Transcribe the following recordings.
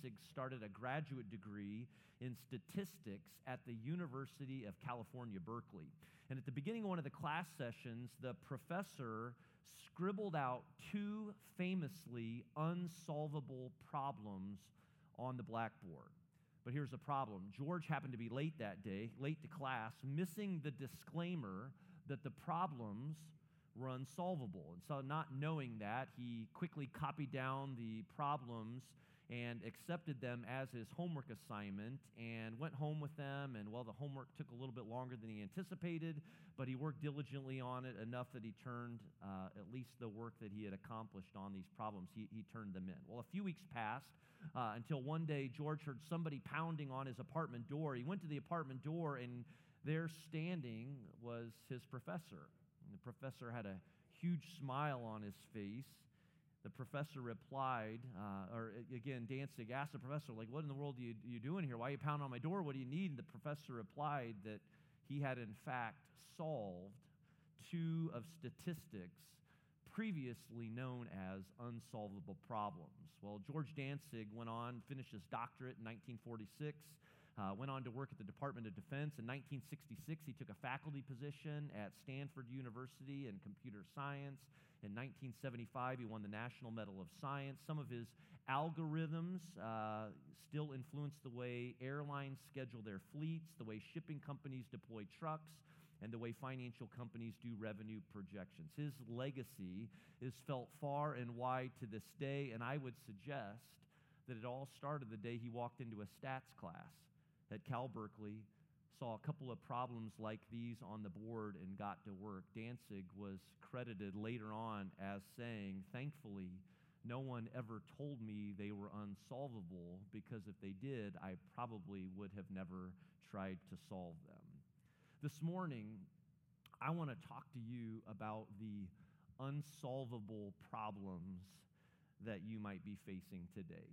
Dantzig started a graduate degree in statistics at the University of California, Berkeley. And at the beginning of one of the class sessions, the professor scribbled out two famously unsolvable problems on the blackboard. But here's the problem George happened to be late that day, late to class, missing the disclaimer that the problems were unsolvable. And so, not knowing that, he quickly copied down the problems and accepted them as his homework assignment and went home with them. And well, the homework took a little bit longer than he anticipated, but he worked diligently on it enough that he turned uh, at least the work that he had accomplished on these problems, he, he turned them in. Well, a few weeks passed uh, until one day George heard somebody pounding on his apartment door. He went to the apartment door, and there standing was his professor. And the professor had a huge smile on his face. The professor replied, uh, or again, Dantzig asked the professor, like, what in the world are you, are you doing here? Why are you pounding on my door? What do you need? And the professor replied that he had, in fact, solved two of statistics previously known as unsolvable problems. Well, George Dantzig went on, finished his doctorate in 1946. Uh, went on to work at the Department of Defense. In 1966, he took a faculty position at Stanford University in computer science. In 1975, he won the National Medal of Science. Some of his algorithms uh, still influence the way airlines schedule their fleets, the way shipping companies deploy trucks, and the way financial companies do revenue projections. His legacy is felt far and wide to this day, and I would suggest that it all started the day he walked into a stats class at Cal Berkeley, saw a couple of problems like these on the board, and got to work. Dantzig was credited later on as saying, Thankfully, no one ever told me they were unsolvable because if they did, I probably would have never tried to solve them. This morning, I want to talk to you about the unsolvable problems that you might be facing today.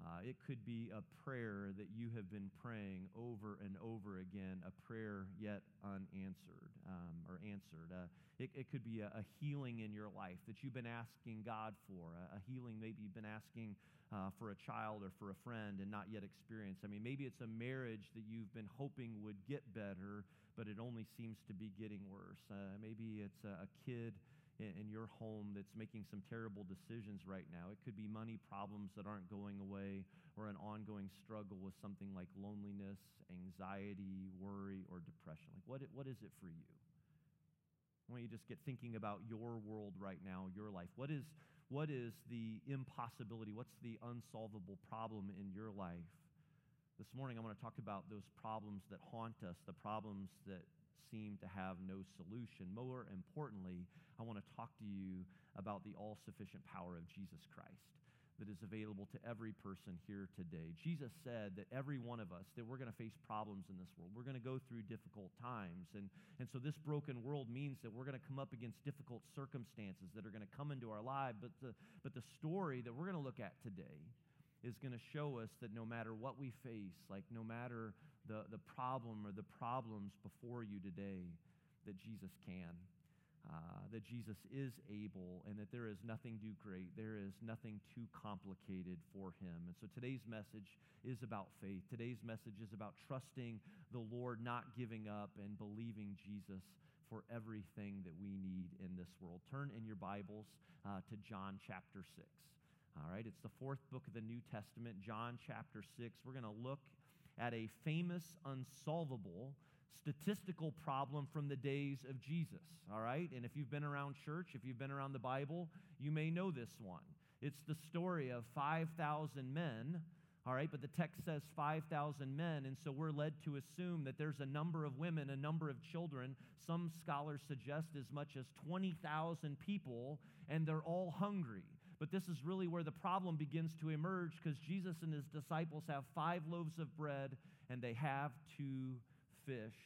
Uh, it could be a prayer that you have been praying over and over again, a prayer yet unanswered um, or answered. Uh, it, it, could be a, a, healing in your life that you've been asking God for, a, a healing maybe you've been asking uh, for a child or for a friend and not yet experienced. I mean, maybe it's a marriage that you've been hoping would get better, but it only seems to be getting worse. Uh, maybe it's a, a kid in, your home that's making some terrible decisions right now. It could be money problems that aren't going away or an ongoing struggle with something like loneliness, anxiety, worry, or depression. Like, what, what is it for you? Why don't you just get thinking about your world right now, your life? What is, what is the impossibility? What's the unsolvable problem in your life? This morning, I want to talk about those problems that haunt us, the problems that seem to have no solution. More importantly, I want to talk to you about the all sufficient power of Jesus Christ that is available to every person here today. Jesus said that every one of us, that we're going to face problems in this world. We're going to go through difficult times. And, and so this broken world means that we're going to come up against difficult circumstances that are going to come into our life. But the, but the story that we're going to look at today is going to show us that no matter what we face, like no matter the, the problem or the problems before you today, that Jesus can. Uh, that Jesus is able and that there is nothing too great, there is nothing too complicated for him. And so today's message is about faith. Today's message is about trusting the Lord, not giving up, and believing Jesus for everything that we need in this world. Turn in your Bibles uh, to John chapter 6. All right, it's the fourth book of the New Testament, John chapter 6. We're going to look at a famous, unsolvable statistical problem from the days of Jesus. All right? And if you've been around church, if you've been around the Bible, you may know this one. It's the story of 5,000 men. All right, but the text says 5,000 men, and so we're led to assume that there's a number of women, a number of children. Some scholars suggest as much as 20,000 people, and they're all hungry. But this is really where the problem begins to emerge because Jesus and his disciples have five loaves of bread and they have two fish.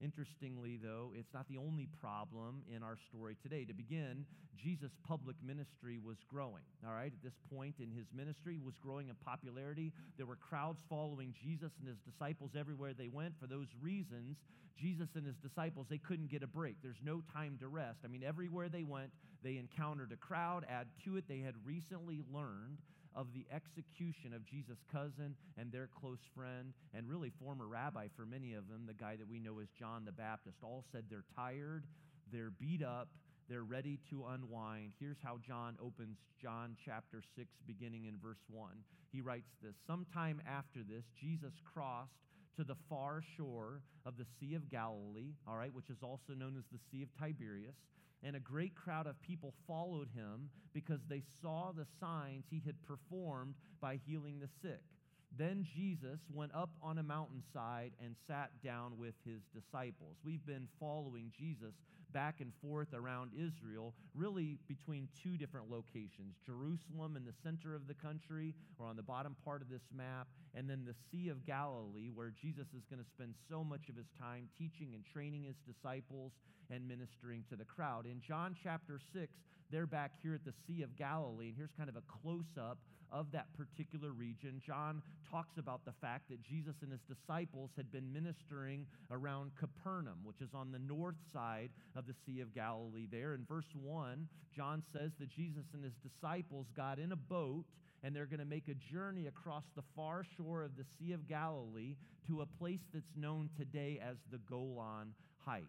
Interestingly, though, it's not the only problem in our story today. To begin, Jesus' public ministry was growing. All right, at this point in his ministry was growing in popularity. There were crowds following Jesus and his disciples everywhere they went. For those reasons, Jesus and his disciples they couldn't get a break. There's no time to rest. I mean, everywhere they went, they encountered a crowd. Add to it, they had recently learned of the execution of Jesus' cousin and their close friend, and really former rabbi for many of them, the guy that we know as John the Baptist, all said they're tired, they're beat up, they're ready to unwind. Here's how John opens John chapter 6, beginning in verse 1. He writes this Sometime after this, Jesus crossed to the far shore of the Sea of Galilee, all right, which is also known as the Sea of Tiberias. And a great crowd of people followed him because they saw the signs he had performed by healing the sick. Then Jesus went up on a mountainside and sat down with his disciples. We've been following Jesus back and forth around Israel, really between two different locations Jerusalem in the center of the country, or on the bottom part of this map, and then the Sea of Galilee, where Jesus is going to spend so much of his time teaching and training his disciples and ministering to the crowd. In John chapter 6, they're back here at the Sea of Galilee, and here's kind of a close up of that particular region. John talks about the fact that Jesus and his disciples had been ministering around Capernaum, which is on the north side of the Sea of Galilee there. In verse 1, John says that Jesus and his disciples got in a boat and they're going to make a journey across the far shore of the Sea of Galilee to a place that's known today as the Golan Heights.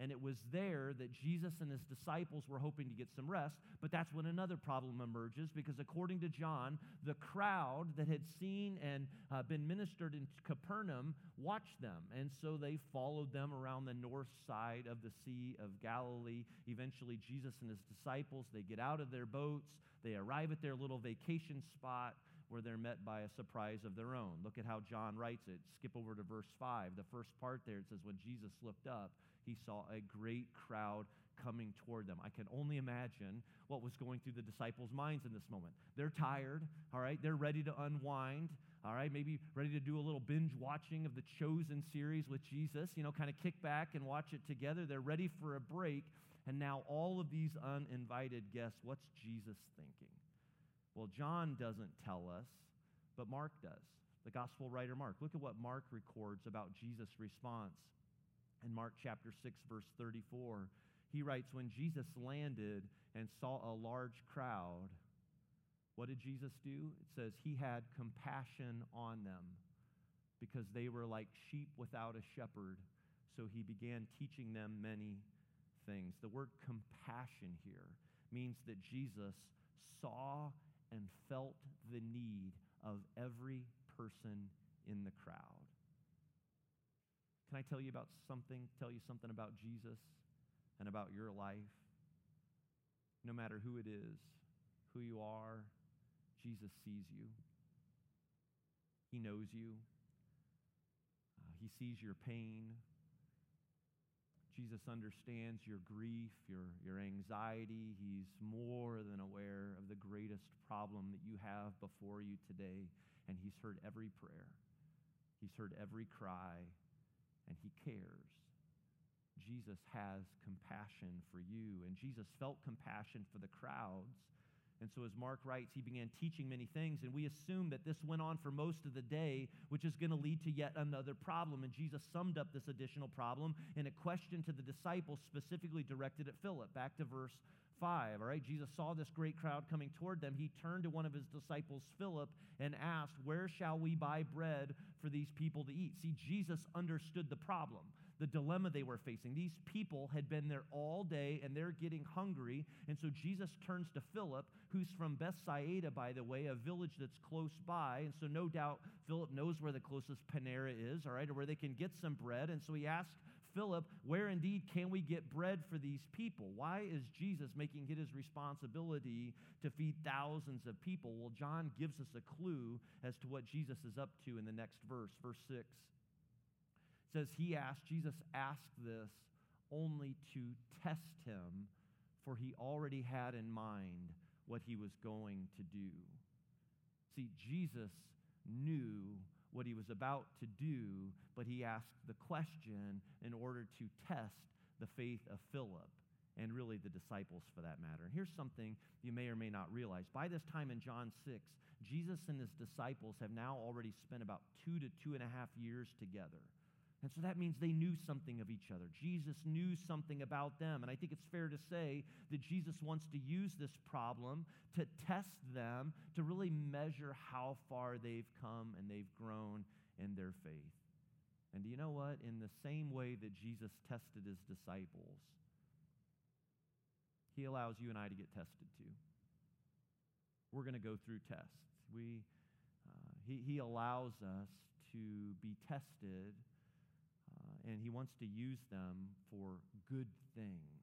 And it was there that Jesus and his disciples were hoping to get some rest. But that's when another problem emerges because, according to John, the crowd that had seen and uh, been ministered in Capernaum watched them. And so they followed them around the north side of the Sea of Galilee. Eventually, Jesus and his disciples, they get out of their boats, they arrive at their little vacation spot where they're met by a surprise of their own. Look at how John writes it. Skip over to verse 5. The first part there, it says, When Jesus looked up, he saw a great crowd coming toward them. I can only imagine what was going through the disciples' minds in this moment. They're tired, all right? They're ready to unwind, all right? Maybe ready to do a little binge watching of the Chosen series with Jesus, you know, kind of kick back and watch it together. They're ready for a break. And now, all of these uninvited guests, what's Jesus thinking? Well, John doesn't tell us, but Mark does. The gospel writer Mark. Look at what Mark records about Jesus' response in Mark chapter 6, verse 34, he writes, When Jesus landed and saw a large crowd, what did Jesus do? It says, He had compassion on them because they were like sheep without a shepherd. So he began teaching them many things. The word compassion here means that Jesus saw and felt the need of every person in the crowd. Can I tell you about something, tell you something about Jesus and about your life? No matter who it is, who you are, Jesus sees you. He knows you. Uh, he sees your pain. Jesus understands your grief, your, your anxiety. He's more than aware of the greatest problem that you have before you today, and He's heard every prayer. He's heard every cry and he cares. Jesus has compassion for you, and Jesus felt compassion for the crowds. And so, as Mark writes, he began teaching many things, and we assume that this went on for most of the day, which is going to lead to yet another problem. And Jesus summed up this additional problem in a question to the disciples, specifically directed at Philip. Back to verse 5. All right, Jesus saw this great crowd coming toward them. He turned to one of his disciples, Philip, and asked, Where shall we buy bread for these people to eat? See, Jesus understood the problem, the dilemma they were facing. These people had been there all day and they're getting hungry. And so Jesus turns to Philip, who's from Bethsaida, by the way, a village that's close by. And so no doubt Philip knows where the closest Panera is, all right, or where they can get some bread. And so he asks Philip, Where indeed can we get bread for these people? Why is Jesus making it his responsibility to feed thousands of people? Well, John gives us a clue as to what Jesus is up to in the next verse, verse 6. It says, He asked, Jesus asked this only to test him, for he already had in mind what he was going to do. See, Jesus knew what he was about to do, but he asked the question in order to test the faith of Philip and really the disciples for that matter. And here's something you may or may not realize. By this time in John 6, Jesus and his disciples have now already spent about two to two and a half years together. And so that means they knew something of each other. Jesus knew something about them. And I think it's fair to say that Jesus wants to use this problem to test them, to really measure how far they've come and they've grown in their faith. And do you know what? In the same way that Jesus tested his disciples, he allows you and I to get tested too. We're going to go through tests. We, uh, he, he allows us to be tested Uh, and He wants to use them for good things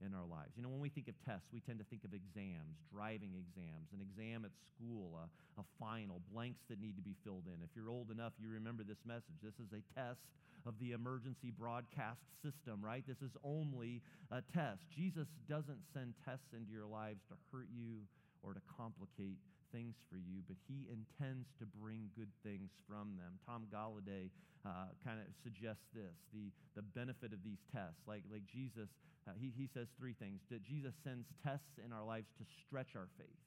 in our lives. You know, when we think of tests, we tend to think of exams, driving exams, an exam at school, a, a final, blanks that need to be filled in. If you're old enough, you remember this message. This is a test of the emergency broadcast system, right? This is only a test. Jesus doesn't send tests into your lives to hurt you or to complicate things for you, but he intends to bring good things from them. Tom Holladay uh, kind of suggests this the, the benefit of these tests. Like, like Jesus, uh, he, he says three things that Jesus sends tests in our lives to stretch our faith.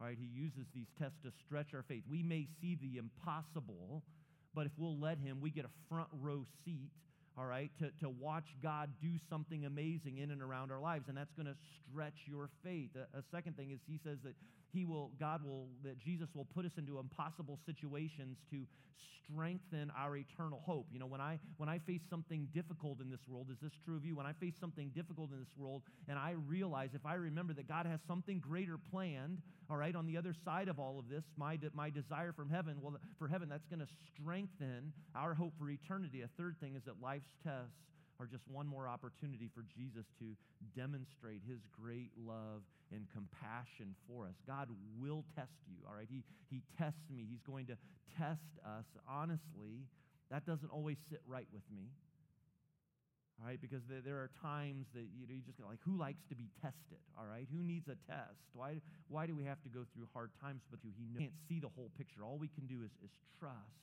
All right, he uses these tests to stretch our faith. We may see the impossible, but if we'll let him, we get a front row seat all right, to, to watch God do something amazing in and around our lives. And that's going to stretch your faith. A, a, second thing is he says that he will, God will, that Jesus will put us into impossible situations to strengthen our eternal hope. You know, when I when I face something difficult in this world, is this true of you? When I face something difficult in this world, and I realize if I remember that God has something greater planned, all right, on the other side of all of this, my my desire from heaven, well, for heaven, that's going to strengthen our hope for eternity. A third thing is that life's tests are just one more opportunity for Jesus to demonstrate his great love and compassion for us. God will test you, all right? He, he tests me. He's going to test us. Honestly, that doesn't always sit right with me. All right, because there, are times that you, know, you just go like, who likes to be tested? All right, who needs a test? Why, why do we have to go through hard times? But you, he can't see the whole picture. All we can do is, is trust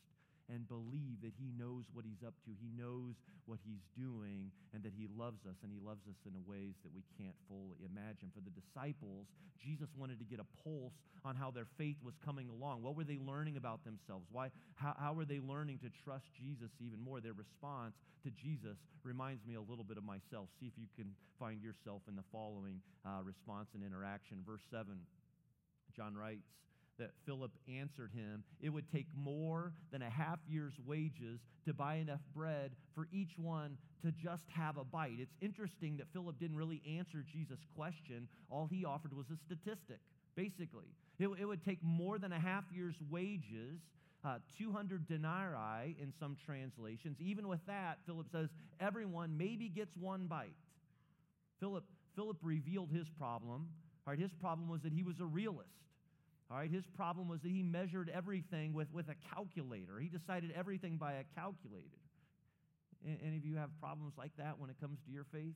and believe that He knows what He's up to. He knows what He's doing and that He loves us, and He loves us in ways that we can't fully imagine. For the disciples, Jesus wanted to get a pulse on how their faith was coming along. What were they learning about themselves? Why, how, how were they learning to trust Jesus even more? Their response to Jesus reminds me a little bit of myself. See if you can find yourself in the following uh, response and interaction. Verse 7, John writes, that Philip answered him, It would take more than a half year's wages to buy enough bread for each one to just have a bite. It's interesting that Philip didn't really answer Jesus' question. All he offered was a statistic, basically. It, it would take more than a half year's wages. Uh, 200 denarii in some translations. Even with that, Philip says everyone maybe gets one bite. Philip, Philip revealed his problem. All right, his problem was that he was a realist. All right, his problem was that he measured everything with, with a calculator. He decided everything by a calculator. Any of you have problems like that when it comes to your faith?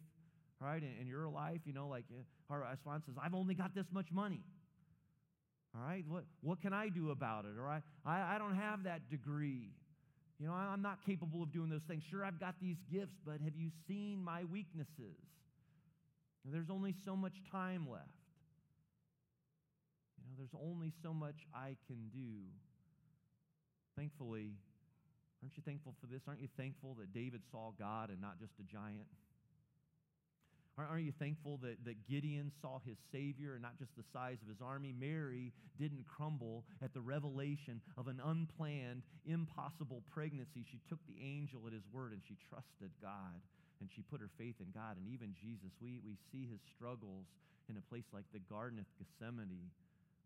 All right, in, in your life, you know, like uh, our response says, I've only got this much money. All right, what, what can I do about it? All right, I, I don't have that degree. You know, I'm not capable of doing those things. Sure, I've got these gifts, but have you seen my weaknesses? There's only so much time left know, there's only so much I can do. Thankfully, aren't you thankful for this? Aren't you thankful that David saw God and not just a giant? Aren't you thankful that, that Gideon saw his Savior and not just the size of his army? Mary didn't crumble at the revelation of an unplanned, impossible pregnancy. She took the angel at his word and she trusted God and she put her faith in God. And even Jesus, we, we see his struggles in a place like the Garden of Gethsemane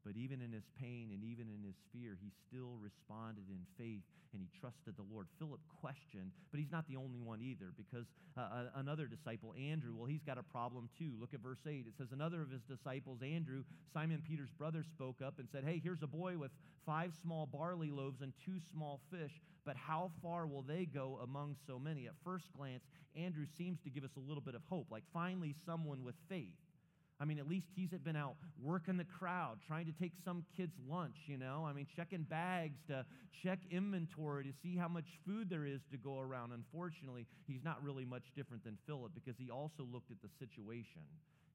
but even in his pain and even in his fear, he still responded in faith and he trusted the Lord. Philip questioned, but he's not the only one either because uh, another disciple, Andrew, well, he's got a problem too. Look at verse 8. It says, Another of his disciples, Andrew, Simon Peter's brother, spoke up and said, Hey, here's a boy with five small barley loaves and two small fish, but how far will they go among so many? At first glance, Andrew seems to give us a little bit of hope, like finally someone with faith. I mean, at least he's been out working the crowd, trying to take some kid's lunch, you know? I mean, checking bags to check inventory to see how much food there is to go around. Unfortunately, he's not really much different than Philip because he also looked at the situation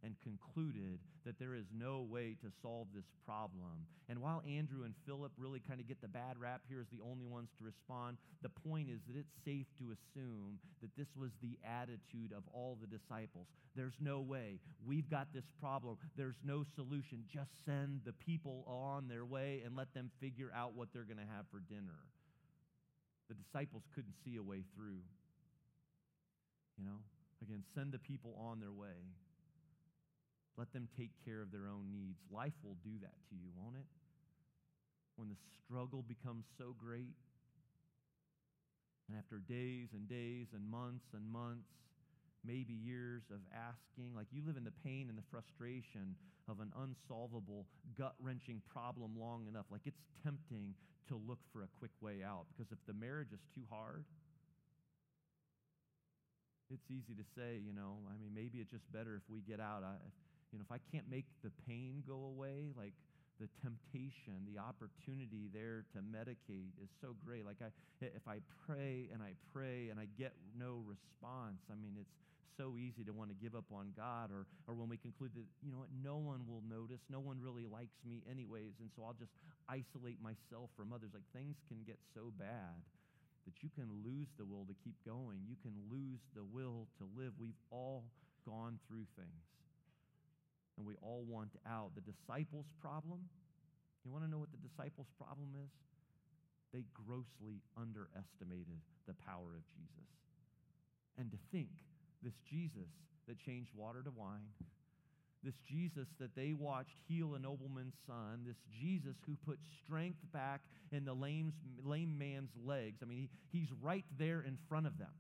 and concluded that there is no way to solve this problem. And while Andrew and Philip really kind of get the bad rap here as the only ones to respond, the point is that it's safe to assume that this was the attitude of all the disciples. There's no way. We've got this problem. There's no solution. Just send the people on their way and let them figure out what they're going to have for dinner. The disciples couldn't see a way through. You know, again, send the people on their way. Let them take care of their own needs. Life will do that to you, won't it? When the struggle becomes so great, and after days and days and months and months, maybe years of asking, like you live in the pain and the frustration of an unsolvable, gut wrenching problem long enough, like it's tempting to look for a quick way out. Because if the marriage is too hard, it's easy to say, you know, I mean, maybe it's just better if we get out. I, you know, if I can't make the pain go away, like the temptation, the opportunity there to medicate is so great. Like I, if I pray and I pray and I get no response, I mean, it's so easy to want to give up on God or, or when we conclude that, you know what, no one will notice, no one really likes me anyways, and so I'll just isolate myself from others. Like things can get so bad that you can lose the will to keep going. You can lose the will to live. We've all gone through things and we all want out. The disciples' problem, you want to know what the disciples' problem is? They grossly underestimated the power of Jesus. And to think this Jesus that changed water to wine, this Jesus that they watched heal a nobleman's son, this Jesus who put strength back in the lame, man's legs. I mean, he, he's right there in front of them,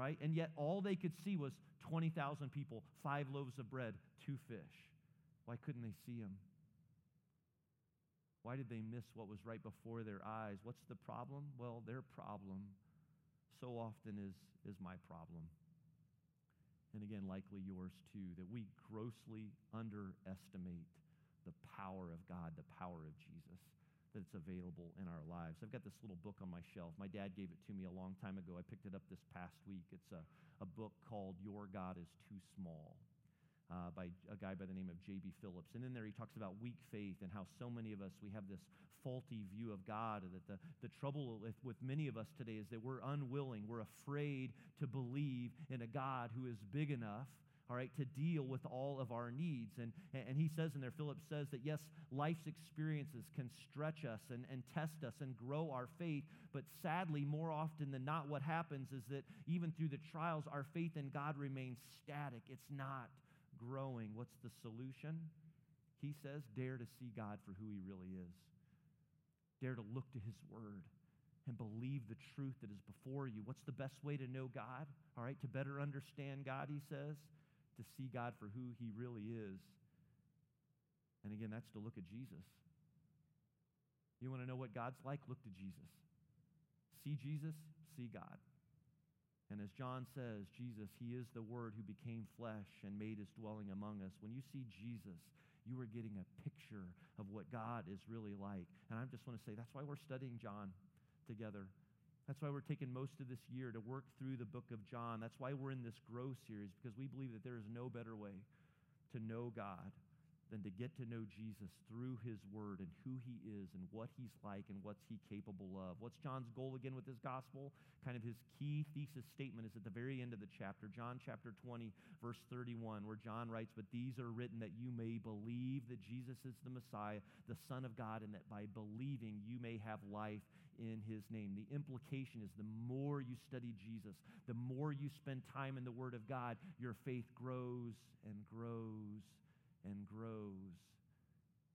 right? And yet all they could see was 20,000 people, five loaves of bread, two fish. Why couldn't they see him? Why did they miss what was right before their eyes? What's the problem? Well, their problem so often is, is my problem. And again, likely yours too, that we grossly underestimate the power of God, the power of Jesus that's available in our lives. I've got this little book on my shelf. My dad gave it to me a long time ago. I picked it up this past week. It's a, a book called Your God is Too Small. Uh, by a guy by the name of J.B. Phillips. And in there, he talks about weak faith and how so many of us, we have this faulty view of God. That the, the trouble with, with many of us today is that we're unwilling, we're afraid to believe in a God who is big enough all right, to deal with all of our needs. And, and he says in there, Philip says that yes, life's experiences can stretch us and, and test us and grow our faith. But sadly, more often than not, what happens is that even through the trials, our faith in God remains static. It's not growing. What's the solution? He says, dare to see God for who he really is. Dare to look to his word and believe the truth that is before you. What's the best way to know God? All right, to better understand God, he says, to see God for who he really is. And again, that's to look at Jesus. You want to know what God's like? Look to Jesus. See Jesus, see God. And as John says, Jesus, he is the Word who became flesh and made his dwelling among us. When you see Jesus, you are getting a picture of what God is really like. And I just want to say that's why we're studying John together. That's why we're taking most of this year to work through the book of John. That's why we're in this Grow series, because we believe that there is no better way to know God than to get to know Jesus through his word and who he is and what he's like and what's he capable of. What's John's goal again with his gospel? Kind of his key thesis statement is at the very end of the chapter, John chapter 20, verse 31, where John writes, But these are written that you may believe that Jesus is the Messiah, the Son of God, and that by believing you may have life in his name. The implication is the more you study Jesus, the more you spend time in the Word of God, your faith grows and grows and grows.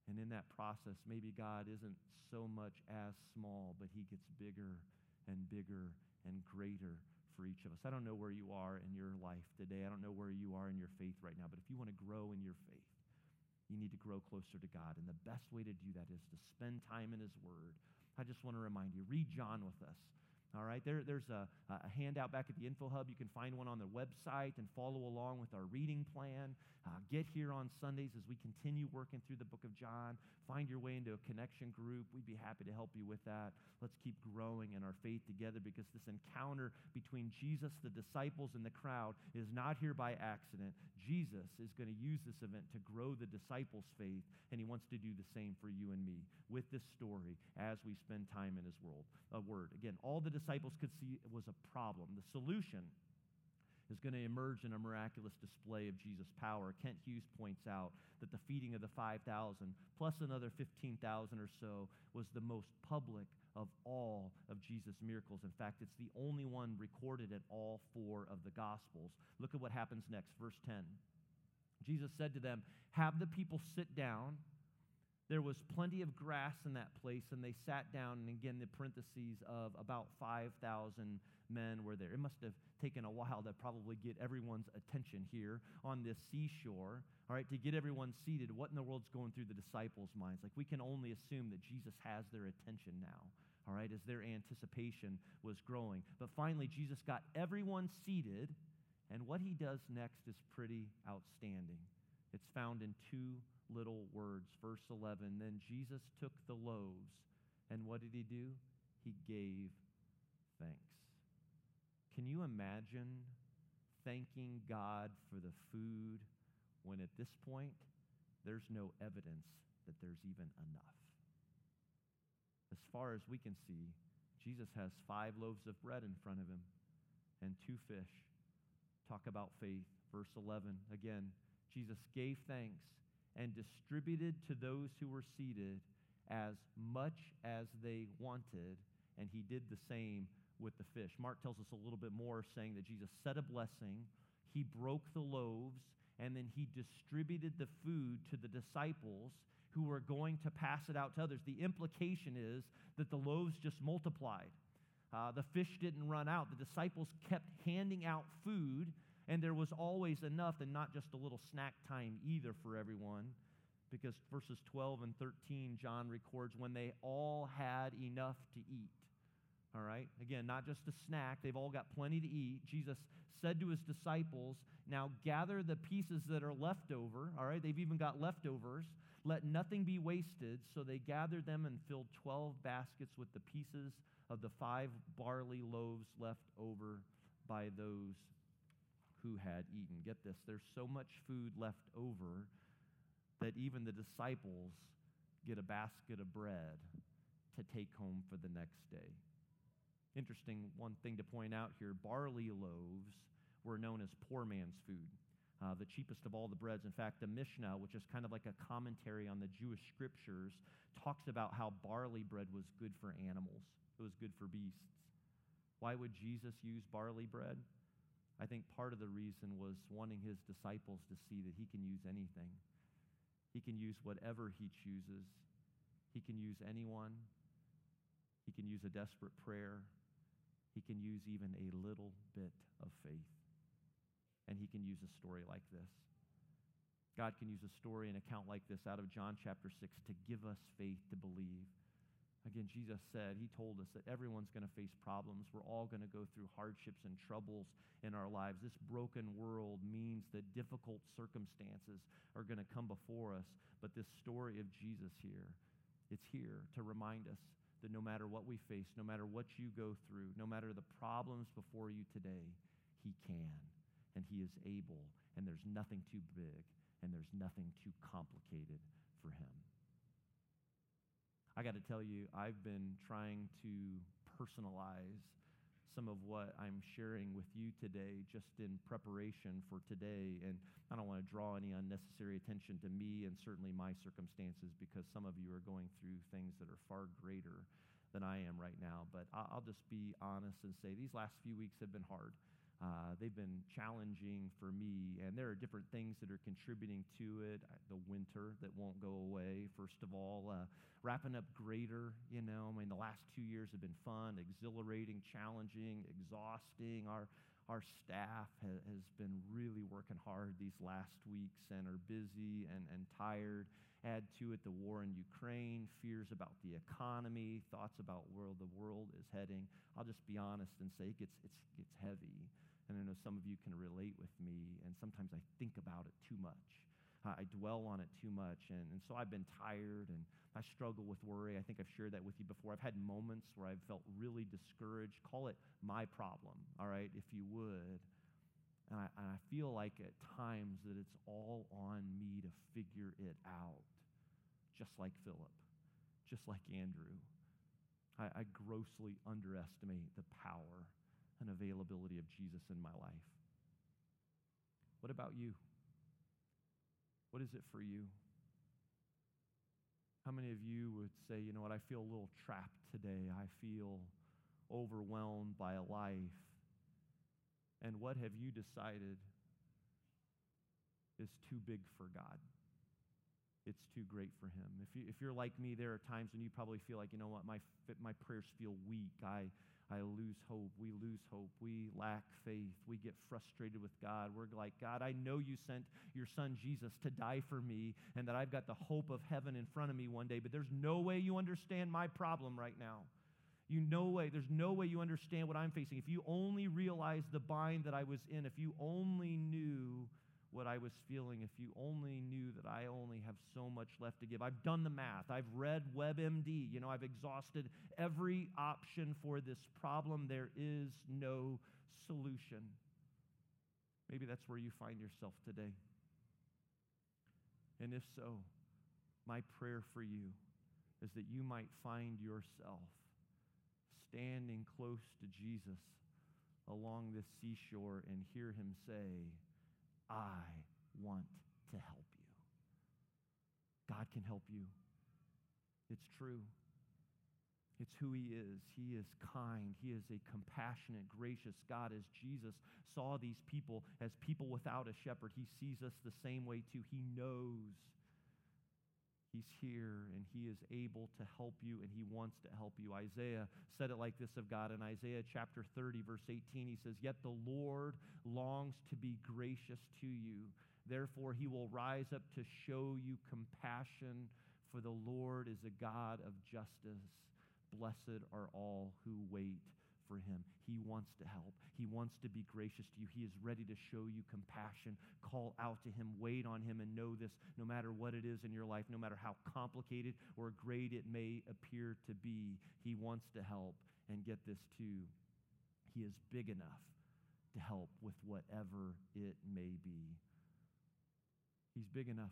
And in that process, maybe God isn't so much as small, but he gets bigger and bigger and greater for each of us. I don't know where you are in your life today. I don't know where you are in your faith right now, but if you want to grow in your faith, you need to grow closer to God. And the best way to do that is to spend time in his word. I just want to remind you read John with us. All right, there, there's a, a handout back at the Info Hub. You can find one on the website and follow along with our reading plan. Uh, get here on Sundays as we continue working through the book of John. Find your way into a connection group. We'd be happy to help you with that. Let's keep growing in our faith together because this encounter between Jesus, the disciples, and the crowd is not here by accident. Jesus is going to use this event to grow the disciples' faith, and he wants to do the same for you and me with this story as we spend time in his world, a word. Again, all the disciples could see it was a problem. The solution is going to emerge in a miraculous display of Jesus' power. Kent Hughes points out that the feeding of the 5,000 plus another 15,000 or so was the most public of all of Jesus' miracles. In fact, it's the only one recorded in all four of the Gospels. Look at what happens next, verse 10. Jesus said to them, Have the people sit down. There was plenty of grass in that place, and they sat down. And again, the parentheses of about 5,000 men were there. It must have taken a while to probably get everyone's attention here on this seashore, all right, to get everyone seated. What in the world's going through the disciples' minds? Like, we can only assume that Jesus has their attention now, all right, as their anticipation was growing. But finally, Jesus got everyone seated, and what he does next is pretty outstanding. It's found in two little words. Verse 11 Then Jesus took the loaves, and what did he do? He gave thanks. Can you imagine thanking God for the food when at this point there's no evidence that there's even enough? As far as we can see, Jesus has five loaves of bread in front of him and two fish. Talk about faith. Verse 11 again, Jesus gave thanks and distributed to those who were seated as much as they wanted, and he did the same with the fish. Mark tells us a little bit more, saying that Jesus said a blessing, he broke the loaves, and then he distributed the food to the disciples who were going to pass it out to others. The implication is that the loaves just multiplied. Uh, the fish didn't run out. The disciples kept handing out food and there was always enough, and not just a little snack time either for everyone, because verses 12 and 13, John records when they all had enough to eat. All right? Again, not just a snack, they've all got plenty to eat. Jesus said to his disciples, Now gather the pieces that are left over. All right? They've even got leftovers. Let nothing be wasted. So they gathered them and filled 12 baskets with the pieces of the five barley loaves left over by those who had eaten. Get this, there's so much food left over that even the disciples get a basket of bread to take home for the next day. Interesting one thing to point out here barley loaves were known as poor man's food. Uh, the cheapest of all the breads. In fact, the Mishnah, which is kind of like a commentary on the Jewish scriptures, talks about how barley bread was good for animals, it was good for beasts. Why would Jesus use barley bread? I think part of the reason was wanting his disciples to see that he can use anything. He can use whatever he chooses. He can use anyone. He can use a desperate prayer. He can use even a little bit of faith. And he can use a story like this. God can use a story, an account like this out of John chapter 6 to give us faith to believe Again, Jesus said, He told us that everyone's going to face problems. We're all going to go through hardships and troubles in our lives. This broken world means that difficult circumstances are going to come before us. But this story of Jesus here, it's here to remind us that no matter what we face, no matter what you go through, no matter the problems before you today, He can and He is able, and there's nothing too big and there's nothing too complicated for Him. I got to tell you, I've been trying to personalize some of what I'm sharing with you today just in preparation for today. And I don't want to draw any unnecessary attention to me and certainly my circumstances because some of you are going through things that are far greater than I am right now. But I'll just be honest and say these last few weeks have been hard. Uh, they've been challenging for me, and there are different things that are contributing to it. The winter that won't go away, first of all. Uh, wrapping up greater, you know, I mean, the last two years have been fun, exhilarating, challenging, exhausting. Our, our staff ha- has been really working hard these last weeks and are busy and, and tired. Add to it the war in Ukraine, fears about the economy, thoughts about where the world is heading. I'll just be honest and say it gets, it's, it's heavy. And I know some of you can relate with me, and sometimes I think about it too much. I dwell on it too much. And, and so I've been tired and I struggle with worry. I think I've shared that with you before. I've had moments where I've felt really discouraged. Call it my problem, all right, if you would. And I, and I feel like at times that it's all on me to figure it out, just like Philip, just like Andrew. I, I grossly underestimate the power and availability of Jesus in my life. What about you? What is it for you? How many of you would say, you know what, I feel a little trapped today. I feel overwhelmed by life. And what have you decided is too big for God? It's too great for Him. If, you, if you're like me, there are times when you probably feel like, you know what, my, my prayers feel weak. I, I lose hope. We lose hope. We lack faith. We get frustrated with God. We're like, God, I know you sent your son Jesus to die for me and that I've got the hope of heaven in front of me one day, but there's no way you understand my problem right now. You no way, there's no way you understand what I'm facing. If you only realized the bind that I was in, if you only knew what I was feeling, if you only knew that I only have so much left to give. I've done the math. I've read WebMD. You know, I've exhausted every option for this problem. There is no solution. Maybe that's where you find yourself today. And if so, my prayer for you is that you might find yourself standing close to Jesus along this seashore and hear him say, I want to help you. God can help you. It's true. It's who he is. He is kind. He is a compassionate, gracious God. As Jesus saw these people as people without a shepherd, he sees us the same way too. He knows He's here and he is able to help you and he wants to help you. Isaiah said it like this of God in Isaiah chapter 30, verse 18. He says, Yet the Lord longs to be gracious to you. Therefore, he will rise up to show you compassion, for the Lord is a God of justice. Blessed are all who wait for him. He wants to help. He wants to be gracious to you. He is ready to show you compassion. Call out to him, wait on him, and know this no matter what it is in your life, no matter how complicated or great it may appear to be, he wants to help. And get this too, he is big enough to help with whatever it may be. He's big enough.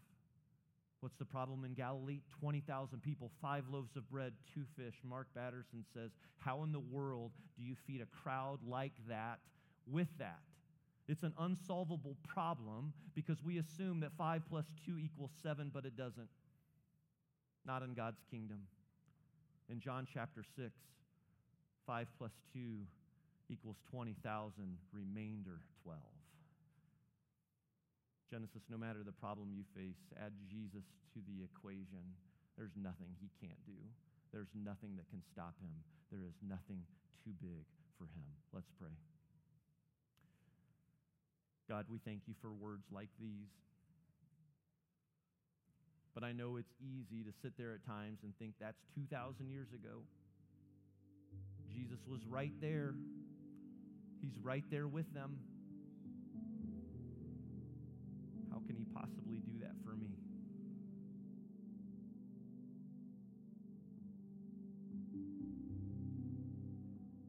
What's the problem in Galilee? 20,000 people, five loaves of bread, two fish. Mark Batterson says, How in the world do you feed a crowd like that with that? It's an unsolvable problem because we assume that five plus two equals seven, but it doesn't. Not in God's kingdom. In John chapter 6, five plus two equals 20,000, remainder 12. Genesis, no matter the problem you face, add Jesus to the equation. There's nothing he can't do. There's nothing that can stop him. There is nothing too big for him. Let's pray. God, we thank you for words like these. But I know it's easy to sit there at times and think that's 2,000 years ago. Jesus was right there. He's right there with them. Can he possibly do that for me?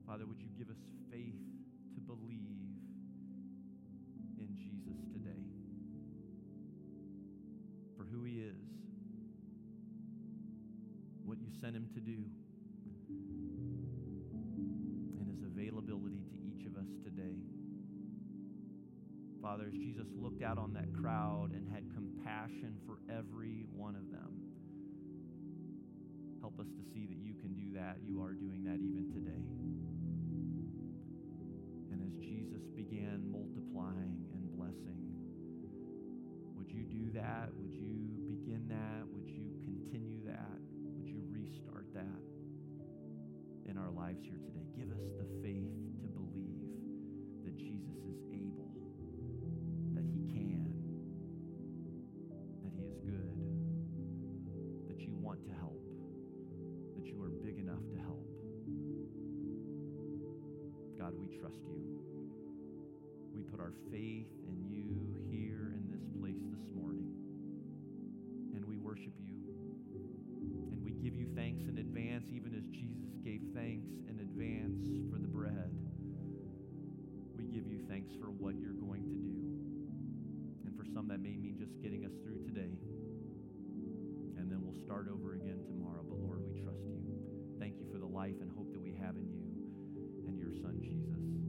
Father, would you give us faith to believe in Jesus today for who he is, what you sent him to do, and his availability to each of us today. Father, as Jesus looked out on that crowd and had compassion for every one of them, help us to see that you can do that. You are doing that even today. And as Jesus began multiplying and blessing, would you do that? Would you begin that? Would you continue that? Would you restart that in our lives here today? Give us the faith to believe that Jesus is able he can, that you want to help, that you are big enough to help. God, we trust you. We put our faith in you here in this place this morning. And we worship you. And we give you thanks in advance, even as Jesus gave thanks in advance for the bread. We give you thanks for what you're going to do. Some, that may mean just getting us through today. And then we'll start over again tomorrow. But Lord, we trust you. Thank you for the life and hope that we have in you and your son, Jesus.